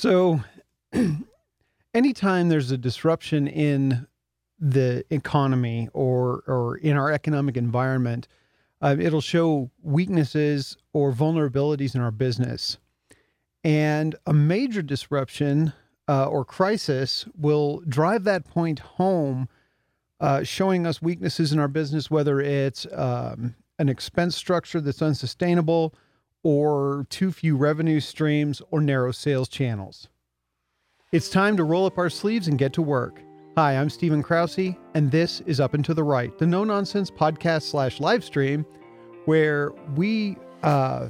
So, anytime there's a disruption in the economy or or in our economic environment, uh, it'll show weaknesses or vulnerabilities in our business. And a major disruption uh, or crisis will drive that point home, uh, showing us weaknesses in our business, whether it's um, an expense structure that's unsustainable, or too few revenue streams, or narrow sales channels. It's time to roll up our sleeves and get to work. Hi, I'm Stephen Krause, and this is Up and to the Right, the no nonsense podcast slash live stream where we uh,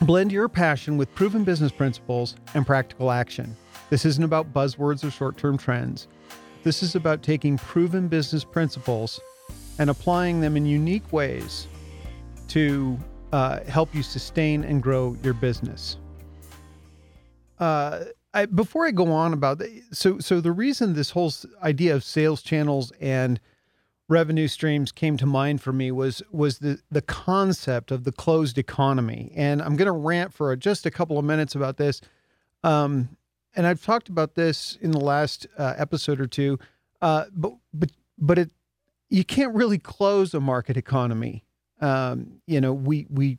blend your passion with proven business principles and practical action. This isn't about buzzwords or short term trends. This is about taking proven business principles and applying them in unique ways to uh, help you sustain and grow your business. Uh, I, before I go on about that, so so the reason this whole idea of sales channels and revenue streams came to mind for me was was the the concept of the closed economy, and I'm going to rant for just a couple of minutes about this. Um, and I've talked about this in the last uh, episode or two, uh, but but but it you can't really close a market economy. Um, you know, we we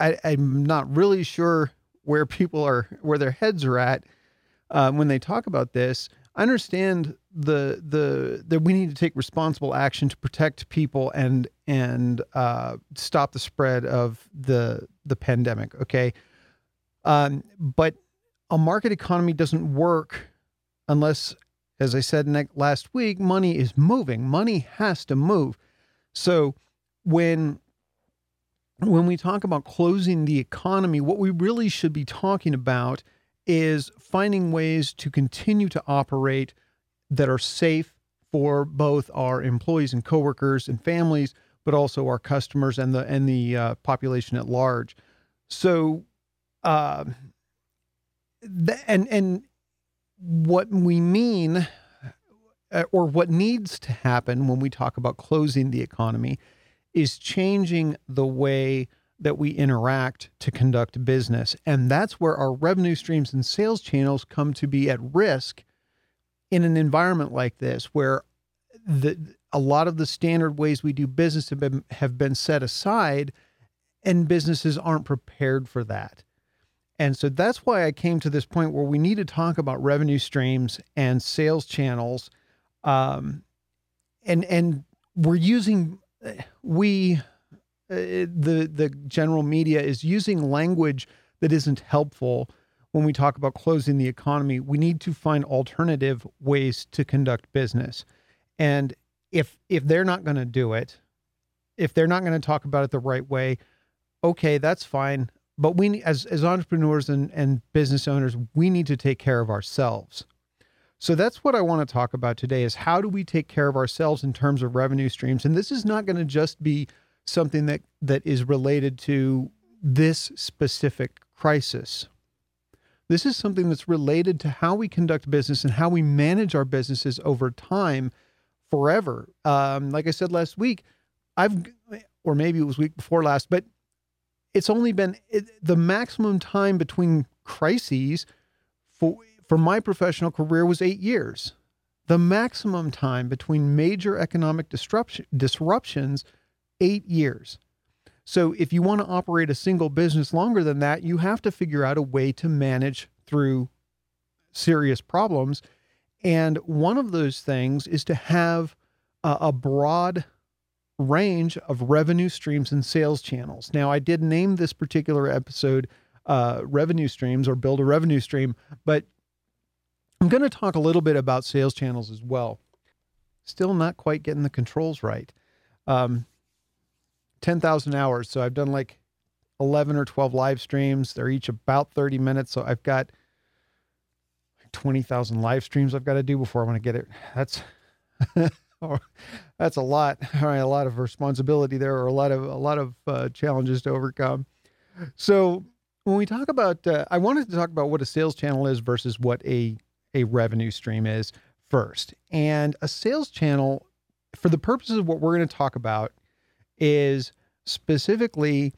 I, I'm not really sure where people are where their heads are at uh, when they talk about this. I understand the the that we need to take responsible action to protect people and and uh, stop the spread of the the pandemic. Okay, um, but a market economy doesn't work unless, as I said last week, money is moving. Money has to move. So when when we talk about closing the economy, what we really should be talking about is finding ways to continue to operate that are safe for both our employees and coworkers and families, but also our customers and the and the uh, population at large. So, uh, and and what we mean, uh, or what needs to happen when we talk about closing the economy, is changing the way that we interact to conduct business. And that's where our revenue streams and sales channels come to be at risk in an environment like this, where the a lot of the standard ways we do business have been have been set aside and businesses aren't prepared for that. And so that's why I came to this point where we need to talk about revenue streams and sales channels. Um, and and we're using we uh, the the general media is using language that isn't helpful when we talk about closing the economy. We need to find alternative ways to conduct business. And if if they're not going to do it, if they're not going to talk about it the right way, okay, that's fine. But we as as entrepreneurs and, and business owners, we need to take care of ourselves. So that's what I want to talk about today is how do we take care of ourselves in terms of revenue streams? And this is not going to just be something that that is related to this specific crisis. This is something that's related to how we conduct business and how we manage our businesses over time forever. Um, like I said last week, I've, or maybe it was week before last, but it's only been it, the maximum time between crises for, for my professional career was eight years. The maximum time between major economic disruption, disruptions eight years. So if you want to operate a single business longer than that, you have to figure out a way to manage through serious problems. And one of those things is to have a, a broad range of revenue streams and sales channels. Now, I did name this particular episode uh, revenue streams or build a revenue stream, but I'm going to talk a little bit about sales channels as well. Still not quite getting the controls right. Um, 10,000 hours. So I've done like 11 or 12 live streams. They're each about 30 minutes. So I've got 20,000 live streams I've got to do before I want to get it. That's that's a lot. All right, a lot of responsibility there, or a lot of a lot of uh, challenges to overcome. So when we talk about, uh, I wanted to talk about what a sales channel is versus what a a revenue stream is first. And a sales channel, for the purposes of what we're going to talk about, is specifically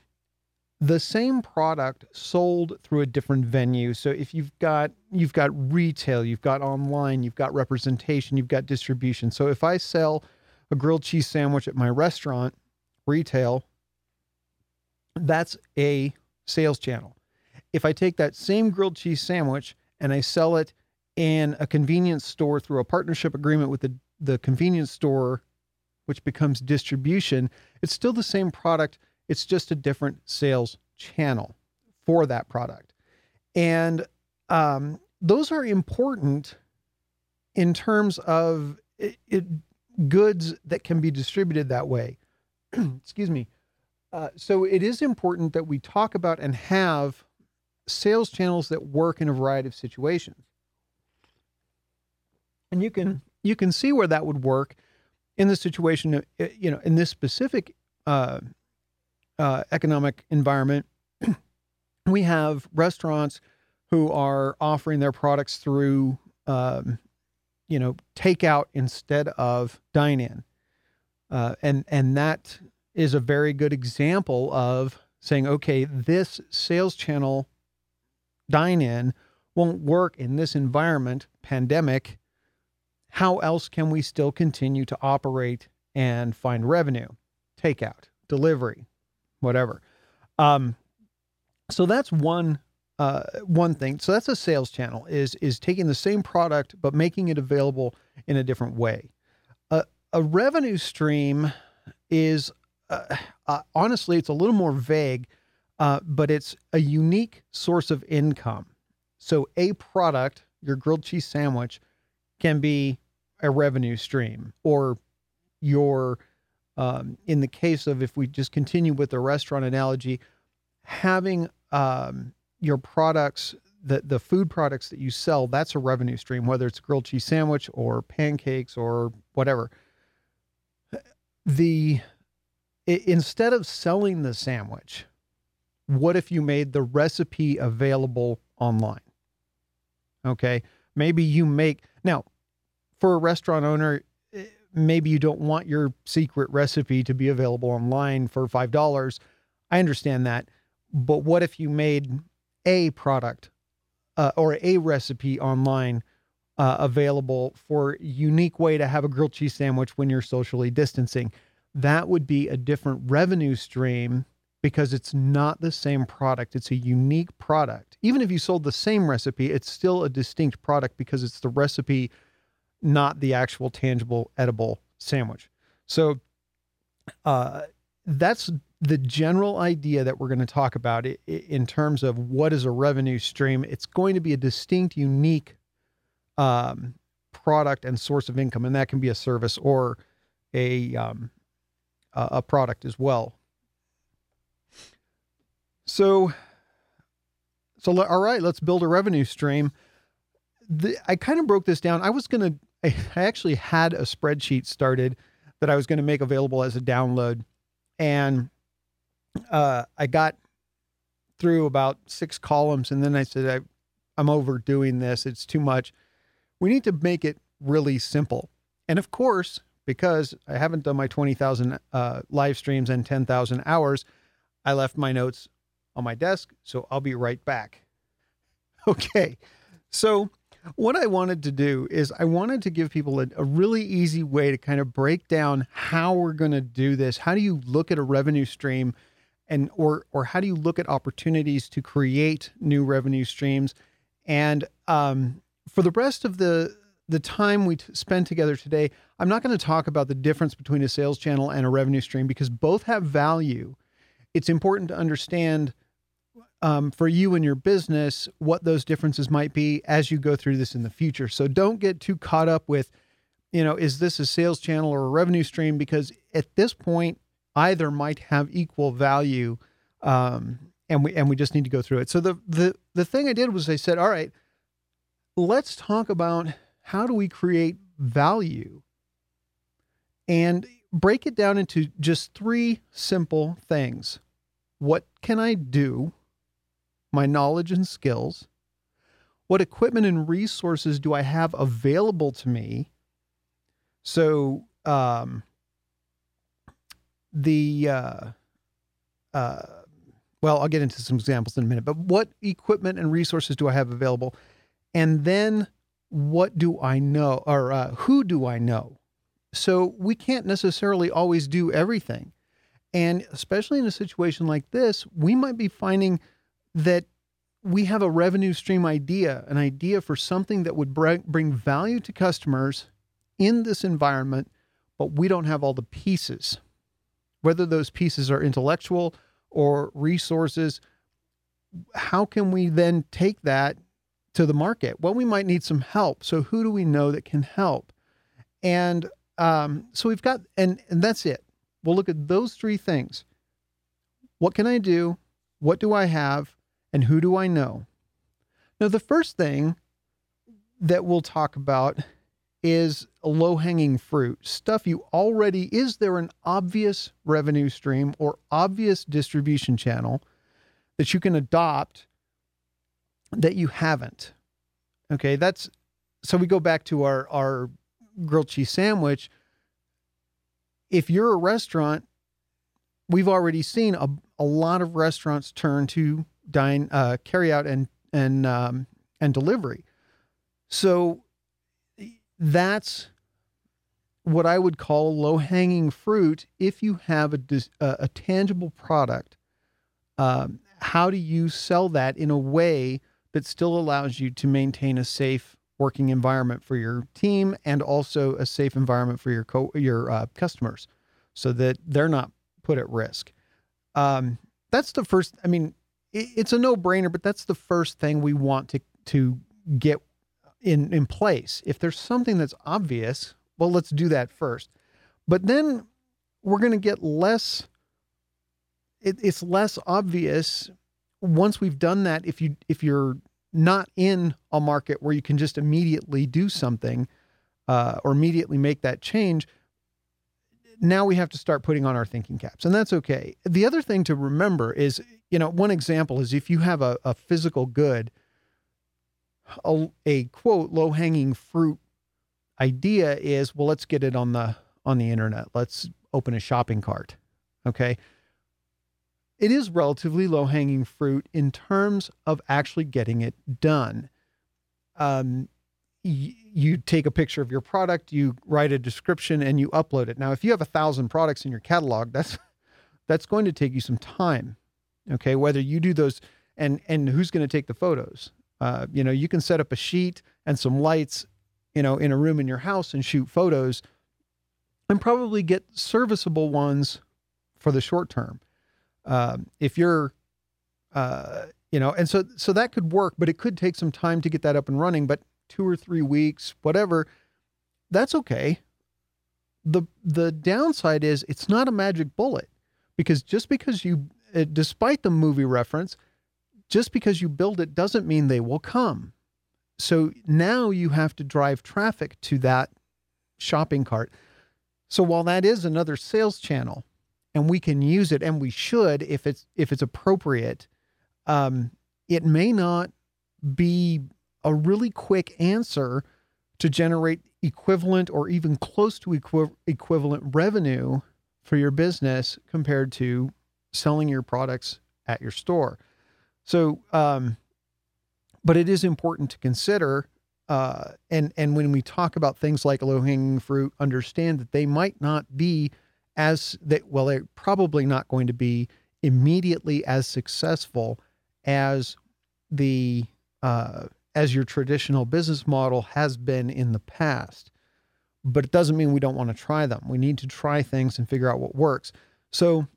the same product sold through a different venue. So if you've got you've got retail, you've got online, you've got representation, you've got distribution. So if I sell a grilled cheese sandwich at my restaurant, retail, that's a sales channel. If I take that same grilled cheese sandwich and I sell it in a convenience store through a partnership agreement with the, the convenience store, which becomes distribution, it's still the same product. It's just a different sales channel for that product. And um, those are important in terms of it, it, goods that can be distributed that way. Excuse me. Uh, so it is important that we talk about and have sales channels that work in a variety of situations. And you can you can see where that would work in the situation, uh, you know, in this specific uh, uh, economic environment. we have restaurants who are offering their products through, um, you know, takeout instead of dine in, uh, and and that is a very good example of saying, okay, this sales channel dine in won't work in this environment, pandemic. How else can we still continue to operate and find revenue? Takeout, delivery, whatever. Um, so that's one uh, one thing. So that's a sales channel is is taking the same product but making it available in a different way. Uh, a revenue stream is uh, uh, honestly, it's a little more vague, uh, but it's a unique source of income. So, a product, your grilled cheese sandwich, can be a revenue stream, or your, um, in the case of if we just continue with the restaurant analogy, having um, your products, the, the food products that you sell, that's a revenue stream, whether it's a grilled cheese sandwich or pancakes or whatever. The instead of selling the sandwich, what if you made the recipe available online? Okay. Maybe you make, now, for a restaurant owner, eh, maybe you don't want your secret recipe to be available online for $5. I understand that. But what if you made a product uh, or a recipe online uh, available for unique way to have a grilled cheese sandwich when you're socially distancing? that would be a different revenue stream because it's not the same product. It's a unique product. Even if you sold the same recipe, it's still a distinct product because it's the recipe, not the actual tangible edible sandwich. So uh, that's the general idea that we're going to talk about in terms of what is a revenue stream. It's going to be a distinct, unique um, product and source of income, and that can be a service or a um, a product as well. So, so all right, let's build a revenue stream. The, I kind of broke this down. I was going to, I actually had a spreadsheet started that I was going to make available as a download. And uh, I got through about six columns and then I said, I, I'm overdoing this. It's too much. We need to make it really simple. And of course, because I haven't done my 20,000 uh, live streams and 10,000 hours, I left my notes on my desk. So I'll be right back. Okay. So, what I wanted to do is I wanted to give people a, a really easy way to kind of break down how we're going to do this. How do you look at a revenue stream? and or or how do you look at opportunities to create new revenue streams and um, for the rest of the the time we t- spend together today, I'm not going to talk about the difference between a sales channel and a revenue stream because both have value. It's important to understand um, for you and your business what those differences might be as you go through this in the future. So don't get too caught up with, you know, is this a sales channel or a revenue stream? Because at this point, either might have equal value, um, and we and we just need to go through it. So the the the thing I did was I said, all right, let's talk about how do we create value and break it down into just three simple things. What can I do? My knowledge and skills. What equipment and resources do I have available to me? So, um, the uh, uh, well, I'll get into some examples in a minute, but what equipment and resources do I have available? And then what do I know or uh, who do I know? So we can't necessarily always do everything. And especially in a situation like this, we might be finding that we have a revenue stream idea, an idea for something that would bring value to customers in this environment, but we don't have all the pieces. Whether those pieces are intellectual or resources, how can we then take that to the market? Well, we might need some help. So, who do we know that can help? And um, so we've got, and, and that's it. We'll look at those three things. What can I do? What do I have? And who do I know? Now, the first thing that we'll talk about is low hanging fruit stuff you already is there an obvious revenue stream or obvious distribution channel that you can adopt that you haven't okay that's so we go back to our our grilled cheese sandwich if you're a restaurant we've already seen a, a lot of restaurants turn to dine uh, carry out and and um, and delivery so that's what I would call low hanging fruit if you have a, a, tangible product. Um, how do you sell that in a way that still allows you to maintain a safe working environment for your team and also a safe environment for your co- your uh, customers, so that they're not put at risk? Um, that's the first. I mean, it's a no brainer, but that's the first thing we want to to get in in place. If there's something that's obvious, well, let's do that first. But then we're going to get less. It, it's less obvious once we've done that. If you if you're not in a market where you can just immediately do something uh, or immediately make that change, now we have to start putting on our thinking caps, and that's okay. The other thing to remember is, you know, one example is if you have a, a physical good a, a quote low hanging fruit idea is well let's get it on the on the internet. Let's open a shopping cart okay? It is relatively low hanging fruit in terms of actually getting it done. Um, you take a picture of your product you write a description and you upload it now if you have a thousand products in your catalog that's that's going to take you some time okay whether you do those and and who's going to take the photos uh, you know, you can set up a sheet and some lights, you know, in a room in your house and shoot photos and probably get serviceable ones for the short term. Um, if you're, uh, you know, and so so that could work, but it could take some time to get that up and running. But two or three weeks, whatever, that's okay. the The downside is it's not a magic bullet because just because you, uh, despite the movie reference, just because you build it doesn't mean they will come. So now you have to drive traffic to that shopping cart. So while that is another sales channel, and we can use it, and we should if it's if it's appropriate, um, it may not be a really quick answer to generate equivalent or even close to equi- equivalent revenue for your business compared to selling your products at your store. So, um, but it is important to consider. Uh, and and when we talk about things like low hanging fruit, understand that they might not be as that. Well, they're probably not going to be immediately as successful as the uh, as your traditional business model has been in the past. But it doesn't mean we don't want to try them. We need to try things and figure out what works. So,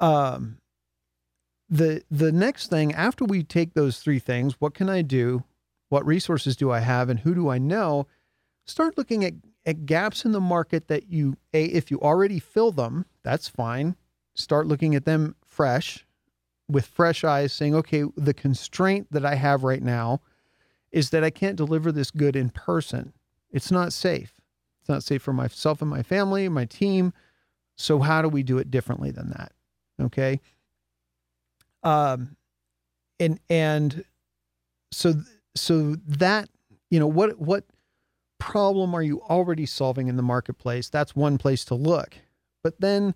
um, the the next thing after we take those three things what can i do what resources do i have and who do i know start looking at, at gaps in the market that you a if you already fill them that's fine start looking at them fresh with fresh eyes saying okay the constraint that i have right now is that i can't deliver this good in person. It's not safe. It's not safe for myself and my family my team. So how do we do it differently than that? Okay? Um, and and so so that you know what what problem are you already solving in the marketplace? That's one place to look. But then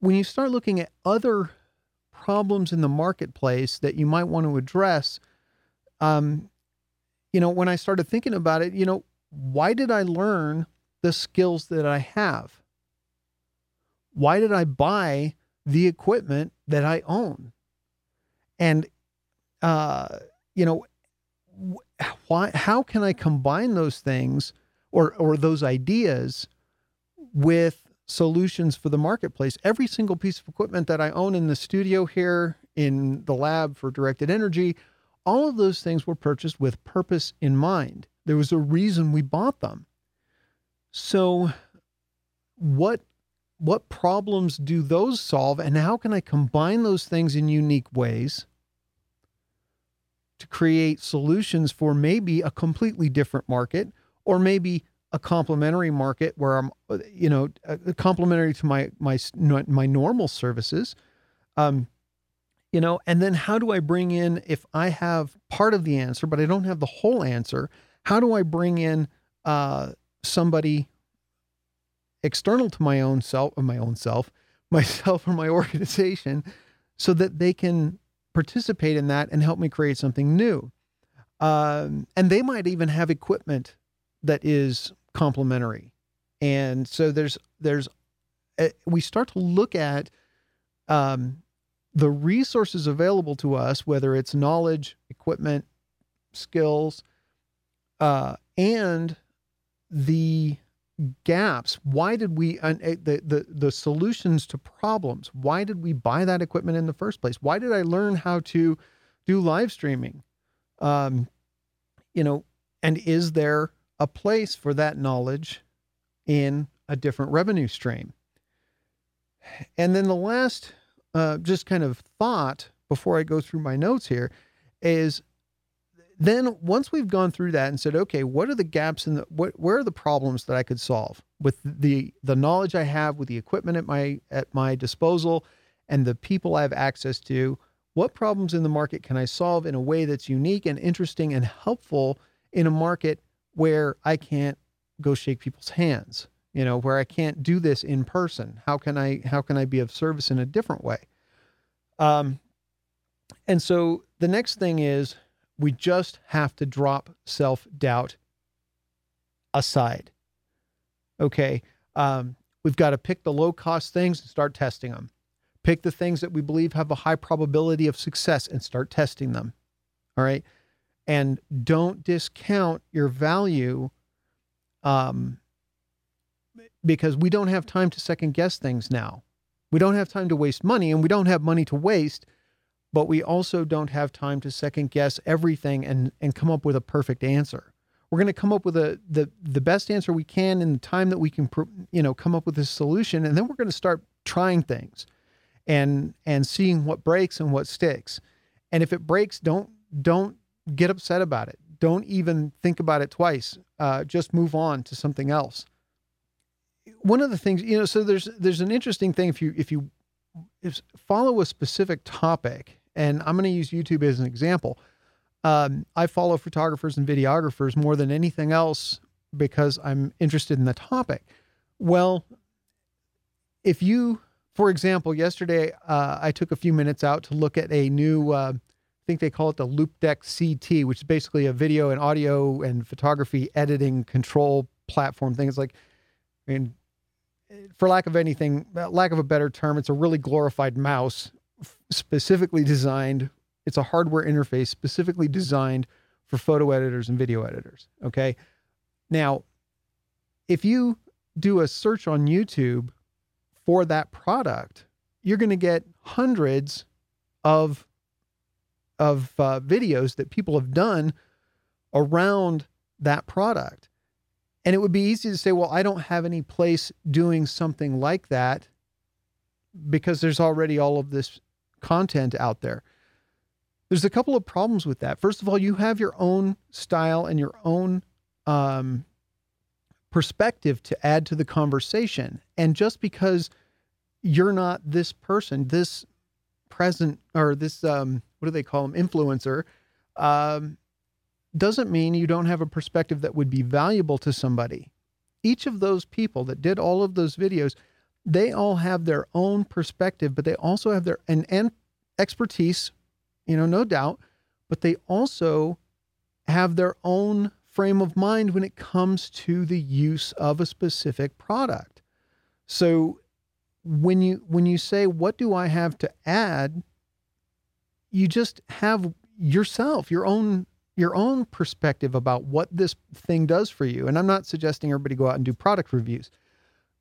when you start looking at other problems in the marketplace that you might want to address, um, you know, when I started thinking about it, you know, why did I learn the skills that I have? Why did I buy the equipment that I own? And, uh, you know, why, how can I combine those things or, or those ideas with solutions for the marketplace? Every single piece of equipment that I own in the studio here, in the lab for directed energy, all of those things were purchased with purpose in mind. There was a reason we bought them. So, what what problems do those solve and how can I combine those things in unique ways to create solutions for maybe a completely different market or maybe a complementary market where I'm you know complementary to my my my normal services um you know and then how do I bring in if I have part of the answer but I don't have the whole answer how do I bring in uh somebody external to my own self or my own self, myself or my organization, so that they can participate in that and help me create something new. Um, and they might even have equipment that is complementary. And so there's there's uh, we start to look at um, the resources available to us, whether it's knowledge, equipment, skills, uh, and the gaps. Why did we uh, the, the the solutions to problems? Why did we buy that equipment in the first place? Why did i learn how to do live streaming? Um you know and is there a place for that knowledge in a different revenue stream. And then the last uh, just kind of thought before i go through my notes here is then once we've gone through that and said, okay, what are the gaps in the what where are the problems that I could solve with the the knowledge I have, with the equipment at my at my disposal, and the people I have access to, what problems in the market can I solve in a way that's unique and interesting and helpful in a market where I can't go shake people's hands, you know, where I can't do this in person? How can I how can I be of service in a different way? Um, and so the next thing is we just have to drop self doubt aside. Okay. Um, we've got to pick the low cost things and start testing them. Pick the things that we believe have a high probability of success and start testing them. All right. And don't discount your value um, because we don't have time to second guess things now. We don't have time to waste money and we don't have money to waste but we also don't have time to second guess everything and and come up with a perfect answer. We're going to come up with a the the best answer we can in the time that we can you know come up with a solution and then we're going to start trying things and and seeing what breaks and what sticks. And if it breaks, don't don't get upset about it. Don't even think about it twice. Uh, just move on to something else. One of the things, you know, so there's there's an interesting thing if you if you if follow a specific topic and I'm going to use YouTube as an example. Um, I follow photographers and videographers more than anything else because I'm interested in the topic. Well, if you, for example, yesterday uh, I took a few minutes out to look at a new, uh, think they call it the Loupedeck CT, which is basically a video and audio and photography editing control platform thing. It's like, I mean, for lack of anything, uh, lack of a better term, it's a really glorified mouse specifically designed. It's a hardware interface specifically designed for photo editors and video editors. Okay. Now, if you do a search on YouTube for that product, you're going to get hundreds of of uh, videos that people have done around that product. And it would be easy to say, well, I don't have any place doing something like that because there's already all of this content out there. There's a couple of problems with that. First of all, you have your own style and your own um, perspective to add to the conversation. And just because you're not this person, this present or this um, what do they call them influencer, um, doesn't mean you don't have a perspective that would be valuable to somebody. Each of those people that did all of those videos they all have their own perspective, but they also have their and and expertise, you know, no doubt, but they also have their own frame of mind when it comes to the use of a specific product. So when you when you say what do I have to add, you just have yourself, your own your own perspective about what this thing does for you. And I'm not suggesting everybody go out and do product reviews.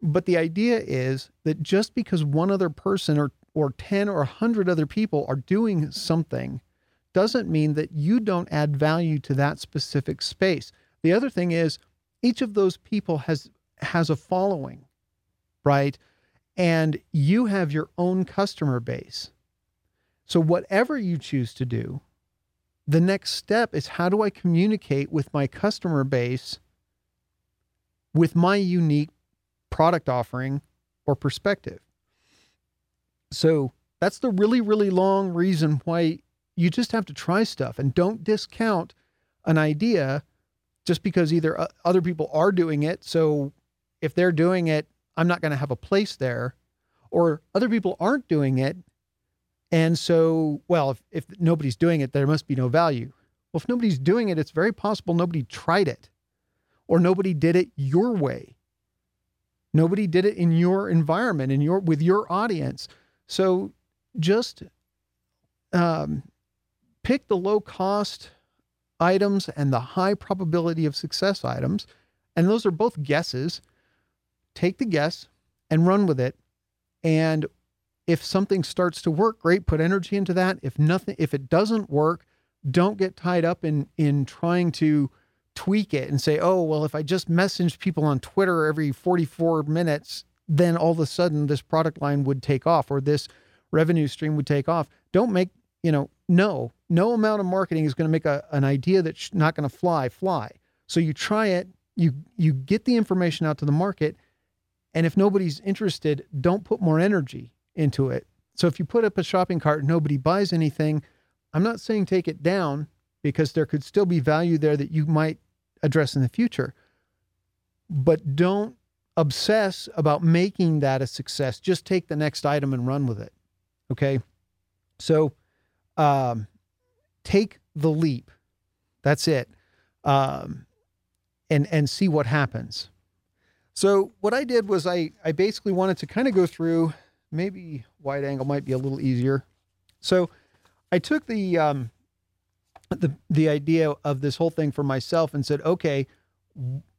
But the idea is that just because one other person or or 10 or 100 other people are doing something doesn't mean that you don't add value to that specific space. The other thing is each of those people has has a following, right? And you have your own customer base. So whatever you choose to do, the next step is how do I communicate with my customer base with my unique product offering or perspective? So that's the really, really long reason why you just have to try stuff and don't discount an idea just because either uh, other people are doing it. So if they're doing it, I'm not going to have a place there, or other people aren't doing it. And so, well, if, if nobody's doing it, there must be no value. Well, if nobody's doing it, it's very possible nobody tried it or nobody did it your way. Nobody did it in your environment, in your with your audience. So just um, pick the low cost items and the high probability of success items. And those are both guesses. Take the guess and run with it. And if something starts to work, great, put energy into that. If nothing, if it doesn't work, don't get tied up in in trying to tweak it and say, oh, well, if I just message people on Twitter every 44 minutes, then all of a sudden this product line would take off or this revenue stream would take off. Don't make, you know, no, no amount of marketing is going to make a, an idea that's not going to fly, fly. So you try it, you you get the information out to the market, and if nobody's interested, don't put more energy into it. So if you put up a shopping cart and nobody buys anything, I'm not saying take it down because there could still be value there that you might address in the future. But don't obsess about making that a success. Just take the next item and run with it. Okay. So um, take the leap. That's it. Um, and and see what happens. So what I did was I I basically wanted to kind of go through maybe wide angle might be a little easier. So I took the um, the the idea of this whole thing for myself and said, okay,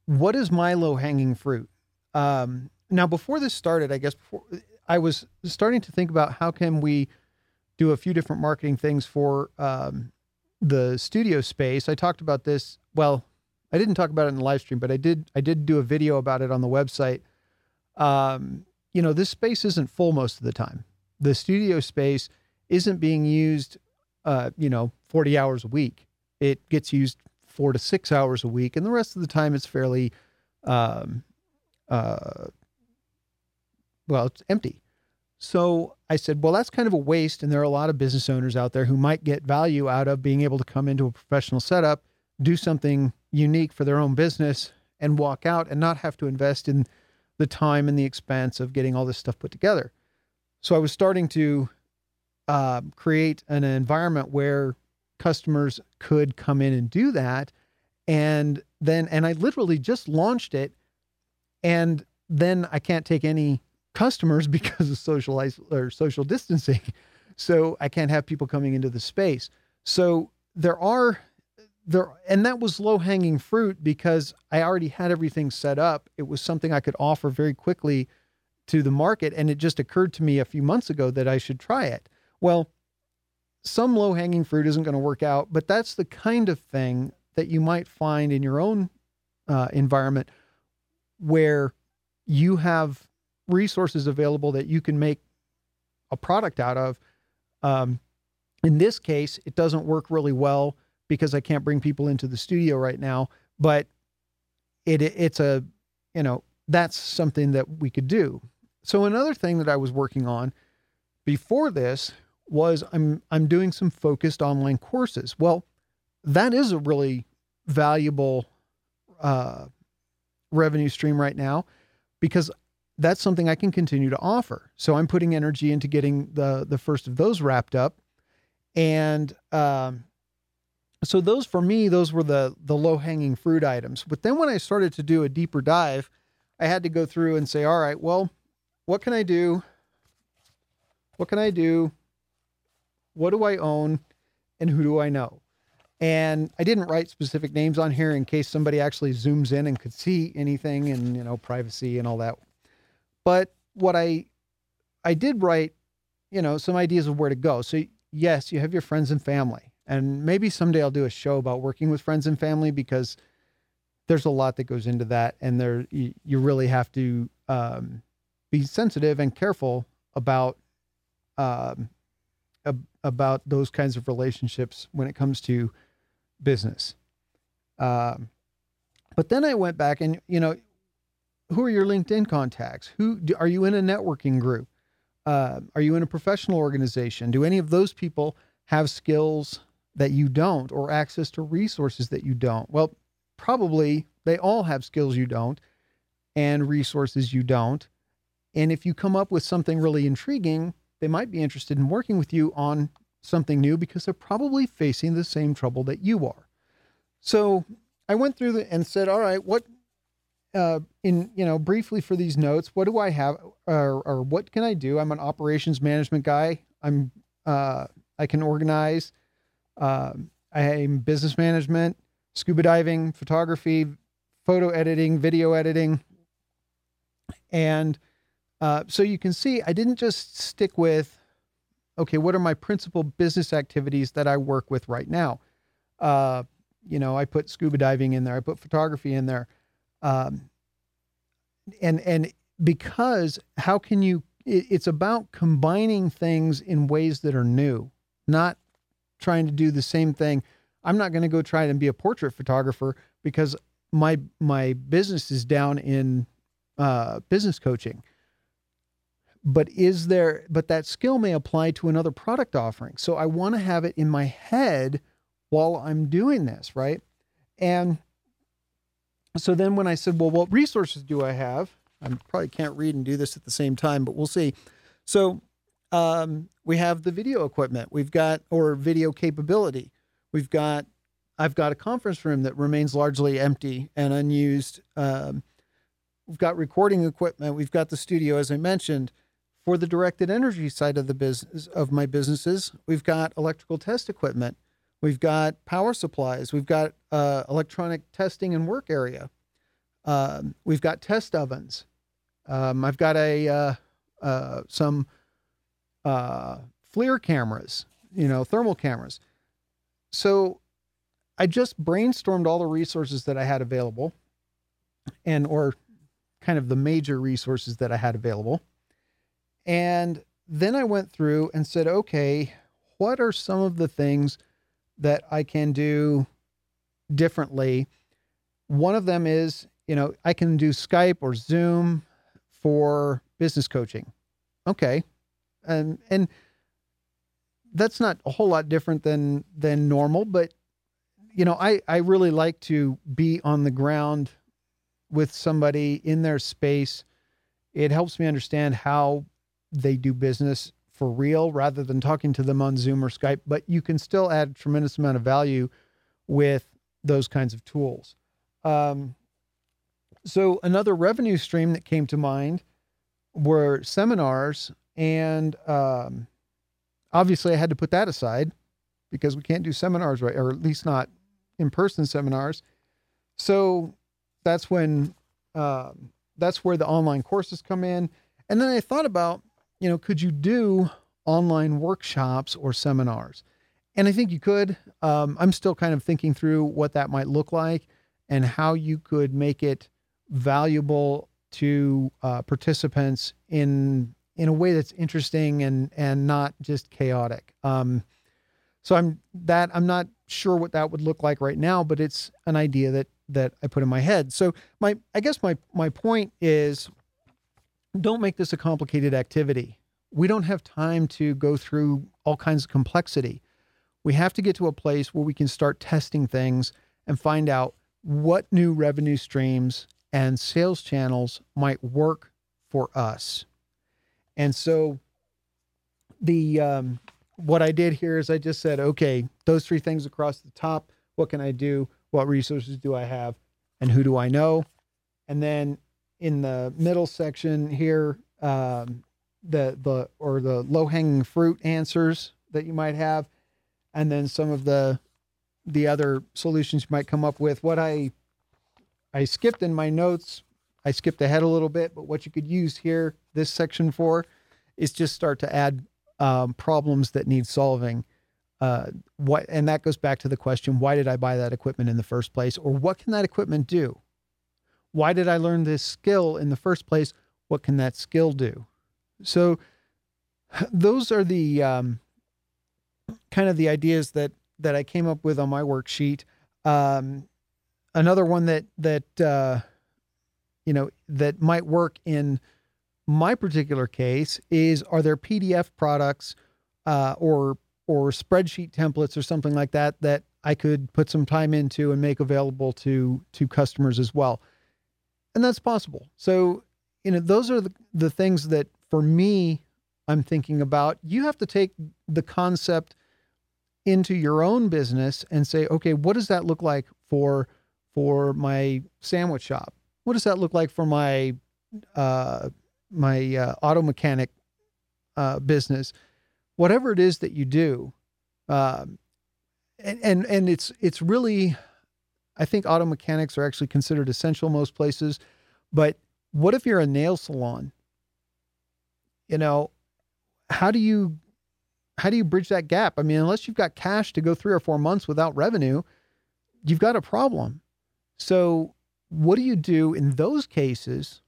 what is my low hanging fruit? Um, now, before this started, I guess before I was starting to think about how can we do a few different marketing things for um, the studio space. I talked about this. Well, I didn't talk about it in the live stream, but I did. I did do a video about it on the website. Um, you know, this space isn't full most of the time. The studio space isn't being used. Uh, you know, forty hours a week. It gets used four to six hours a week, and the rest of the time it's fairly um, uh, well, it's empty. So I said, well, that's kind of a waste. And there are a lot of business owners out there who might get value out of being able to come into a professional setup, do something unique for their own business, and walk out and not have to invest in the time and the expense of getting all this stuff put together. So I was starting to uh, create an environment where customers could come in and do that. And then, and I literally just launched it and then I can't take any customers because of social or social distancing. So I can't have people coming into the space. So there are there and that was low hanging fruit because I already had everything set up. It was something I could offer very quickly to the market and it just occurred to me a few months ago that I should try it. Well, some low hanging fruit isn't going to work out, but that's the kind of thing that you might find in your own uh, environment where you have resources available that you can make a product out of. Um, in this case, it doesn't work really well because I can't bring people into the studio right now, but it it's a you know that's something that we could do. So another thing that I was working on before this was I'm I'm doing some focused online courses. Well, that is a really valuable uh, revenue stream right now because that's something I can continue to offer. So I'm putting energy into getting the the first of those wrapped up And um, so those for me, those were the the low hanging fruit items. But then when I started to do a deeper dive, I had to go through and say, all right, well, what can I do? What can I do? What do I own? And who do I know? And I didn't write specific names on here in case somebody actually zooms in and could see anything and, you know, privacy and all that. But what I I did write, you know, some ideas of where to go. So yes, you have your friends and family. And maybe someday I'll do a show about working with friends and family because there's a lot that goes into that and there you, you really have to um, be sensitive and careful about um, ab- about those kinds of relationships when it comes to business. Um, but then I went back and you know, who are your LinkedIn contacts? Who do, are you in a networking group? Uh, are you in a professional organization? Do any of those people have skills that you don't, or access to resources that you don't? Well, probably they all have skills you don't, and resources you don't. And if you come up with something really intriguing, they might be interested in working with you on something new because they're probably facing the same trouble that you are. So I went through the, and said, all right, what, uh, in, you know, briefly for these notes, what do I have or, or what can I do? I'm an operations management guy. I'm, uh, I can organize. Uh, I'm business management, scuba diving, photography, photo editing, video editing. And uh, so you can see I didn't just stick with, okay, what are my principal business activities that I work with right now? Uh, you know, I put scuba diving in there, I put photography in there. Um, and, and because how can you, it, it's about combining things in ways that are new, not trying to do the same thing. I'm not going to go try and be a portrait photographer because my, my business is down in, uh, business coaching. But is there but that skill may apply to another product offering. So i want to have it in my head while i'm doing this right? And so then when i said well what resources do i have? I probably can't read and do this at the same time but we'll see. So um, we have the video equipment. We've got or video capability. We've got i've got a conference room that remains largely empty and unused. Um, we've got recording equipment. We've got the studio as i mentioned. For the directed energy side of the business of my businesses, we've got electrical test equipment, we've got power supplies, we've got uh, electronic testing and work area, um, we've got test ovens. Um, I've got a uh, uh, some uh, FLIR cameras, you know, thermal cameras. So I just brainstormed all the resources that I had available, and or kind of the major resources that I had available and then I went through and said, okay, what are some of the things that I can do differently? One of them is, you know, I can do Skype or Zoom for business coaching. Okay. And and that's not a whole lot different than than normal, but you know, I I really like to be on the ground with somebody in their space. It helps me understand how they do business for real rather than talking to them on Zoom or Skype, but you can still add a tremendous amount of value with those kinds of tools. Um, so, another revenue stream that came to mind were seminars. And um, obviously, I had to put that aside because we can't do seminars right, or at least not in person seminars. So, that's when um, that's where the online courses come in. And then I thought about you know, could you do online workshops or seminars? And I think you could. Um, I'm still kind of thinking through what that might look like and how you could make it valuable to uh, participants in in a way that's interesting and and not just chaotic. Um, so I'm that I'm not sure what that would look like right now, but it's an idea that that I put in my head. So my I guess my my point is don't make this a complicated activity. We don't have time to go through all kinds of complexity. We have to get to a place where we can start testing things and find out what new revenue streams and sales channels might work for us. And so the um, what I did here is I just said, okay, those three things across the top. What can I do? What resources do I have? And who do I know? And then in the middle section here, um, the the or the low hanging fruit answers that you might have, and then some of the the other solutions you might come up with. What I I skipped in my notes, I skipped ahead a little bit, but what you could use here, this section for, is just start to add um, problems that need solving. Uh, what and that goes back to the question: Why did I buy that equipment in the first place, or what can that equipment do? Why did I learn this skill in the first place? What can that skill do? So, those are the um, kind of the ideas that that I came up with on my worksheet. Um, another one that that uh, you know that might work in my particular case is: Are there PDF products uh, or or spreadsheet templates or something like that that I could put some time into and make available to to customers as well? And that's possible. So you know those are the, the things that for me I'm thinking about. You have to take the concept into your own business and say, okay, what does that look like for for my sandwich shop? What does that look like for my uh, my uh, auto mechanic uh, business? Whatever it is that you do, um, and, and and it's it's really, I think auto mechanics are actually considered essential most places. But what if you're a nail salon? You know, how do you how do you bridge that gap? I mean, unless you've got cash to go three or four months without revenue, you've got a problem. So, what do you do in those cases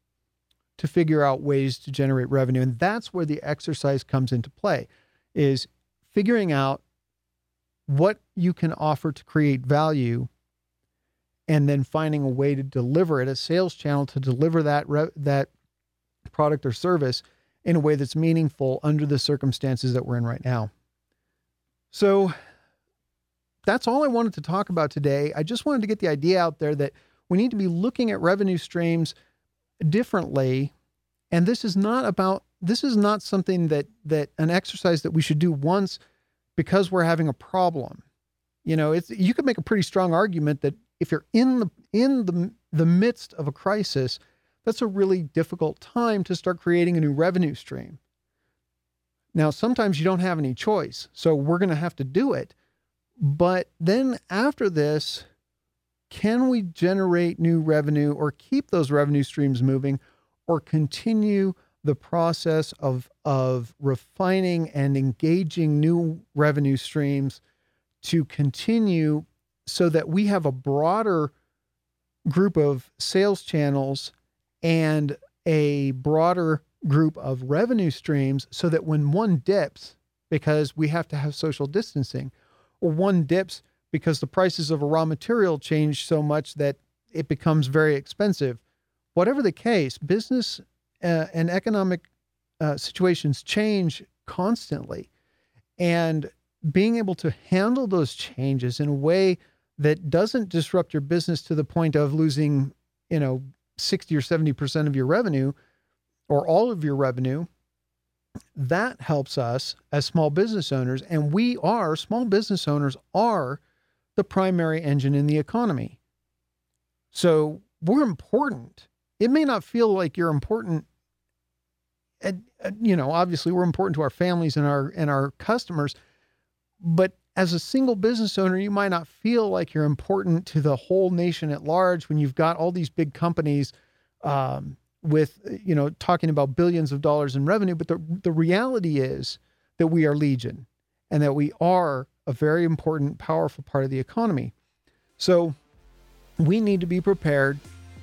to figure out ways to generate revenue? And that's where the exercise comes into play is figuring out what you can offer to create value and then finding a way to deliver it a sales channel to deliver that re- that product or service in a way that's meaningful under the circumstances that we're in right now. So that's all I wanted to talk about today. I just wanted to get the idea out there that we need to be looking at revenue streams differently. And this is not about this is not something that that an exercise that we should do once because we're having a problem. You know, it's you could make a pretty strong argument that if you're in the in the the midst of a crisis, that's a really difficult time to start creating a new revenue stream. Now, sometimes you don't have any choice, so we're going to have to do it. But then after this, can we generate new revenue or keep those revenue streams moving or continue the process of, of refining and engaging new revenue streams to continue so that we have a broader group of sales channels and a broader group of revenue streams so that when one dips, because we have to have social distancing, or one dips because the prices of a raw material change so much that it becomes very expensive. Whatever the case, business uh, and economic uh, situations change constantly. And being able to handle those changes in a way that doesn't disrupt your business to the point of losing, you know, 60 or 70% of your revenue or all of your revenue, that helps us as small business owners. And we are, small business owners are the primary engine in the economy. So we're important. It may not feel like you're important. And, you know, obviously we're important to our families and our and our customers, but as a single business owner, you might not feel like you're important to the whole nation at large when you've got all these big companies um, with, you know, talking about billions of dollars in revenue. But the, the reality is that we are legion and that we are a very important, powerful part of the economy. So we need to be prepared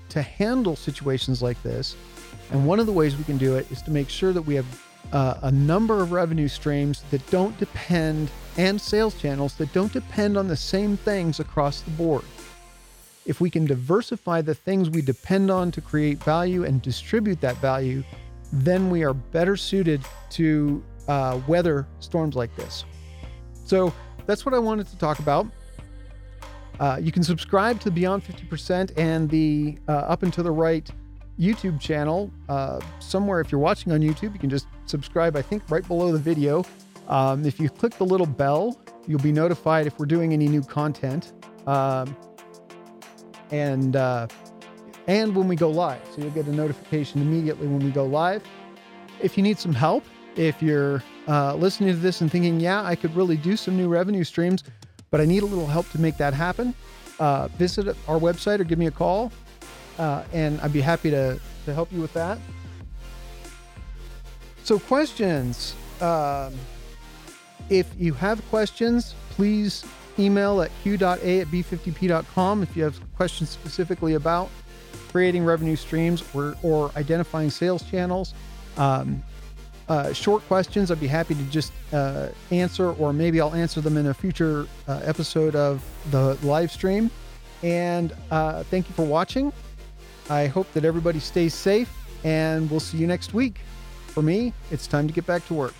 to handle situations like this. And one of the ways we can do it is to make sure that we have uh, a number of revenue streams that don't depend and sales channels that don't depend on the same things across the board. If we can diversify the things we depend on to create value and distribute that value, then we are better suited to uh, weather storms like this. So that's what I wanted to talk about. Uh, you can subscribe to Beyond 50% and the uh, Up and to the Right YouTube channel. Uh, somewhere, if you're watching on YouTube, you can just subscribe, I think, right below the video. Um, if you click the little bell, you'll be notified if we're doing any new content. Um, and uh, and when we go live. So you'll get a notification immediately when we go live. If you need some help, if you're uh, listening to this and thinking, yeah, I could really do some new revenue streams, but I need a little help to make that happen, uh, visit our website or give me a call, uh, and I'd be happy to, to help you with that. So, questions. Um, if you have questions, please email at q.a at b50p.com if you have questions specifically about creating revenue streams or, or identifying sales channels. Um, uh, short questions, I'd be happy to just uh, answer, or maybe I'll answer them in a future uh, episode of the live stream. And uh, thank you for watching. I hope that everybody stays safe, and we'll see you next week. For me, it's time to get back to work.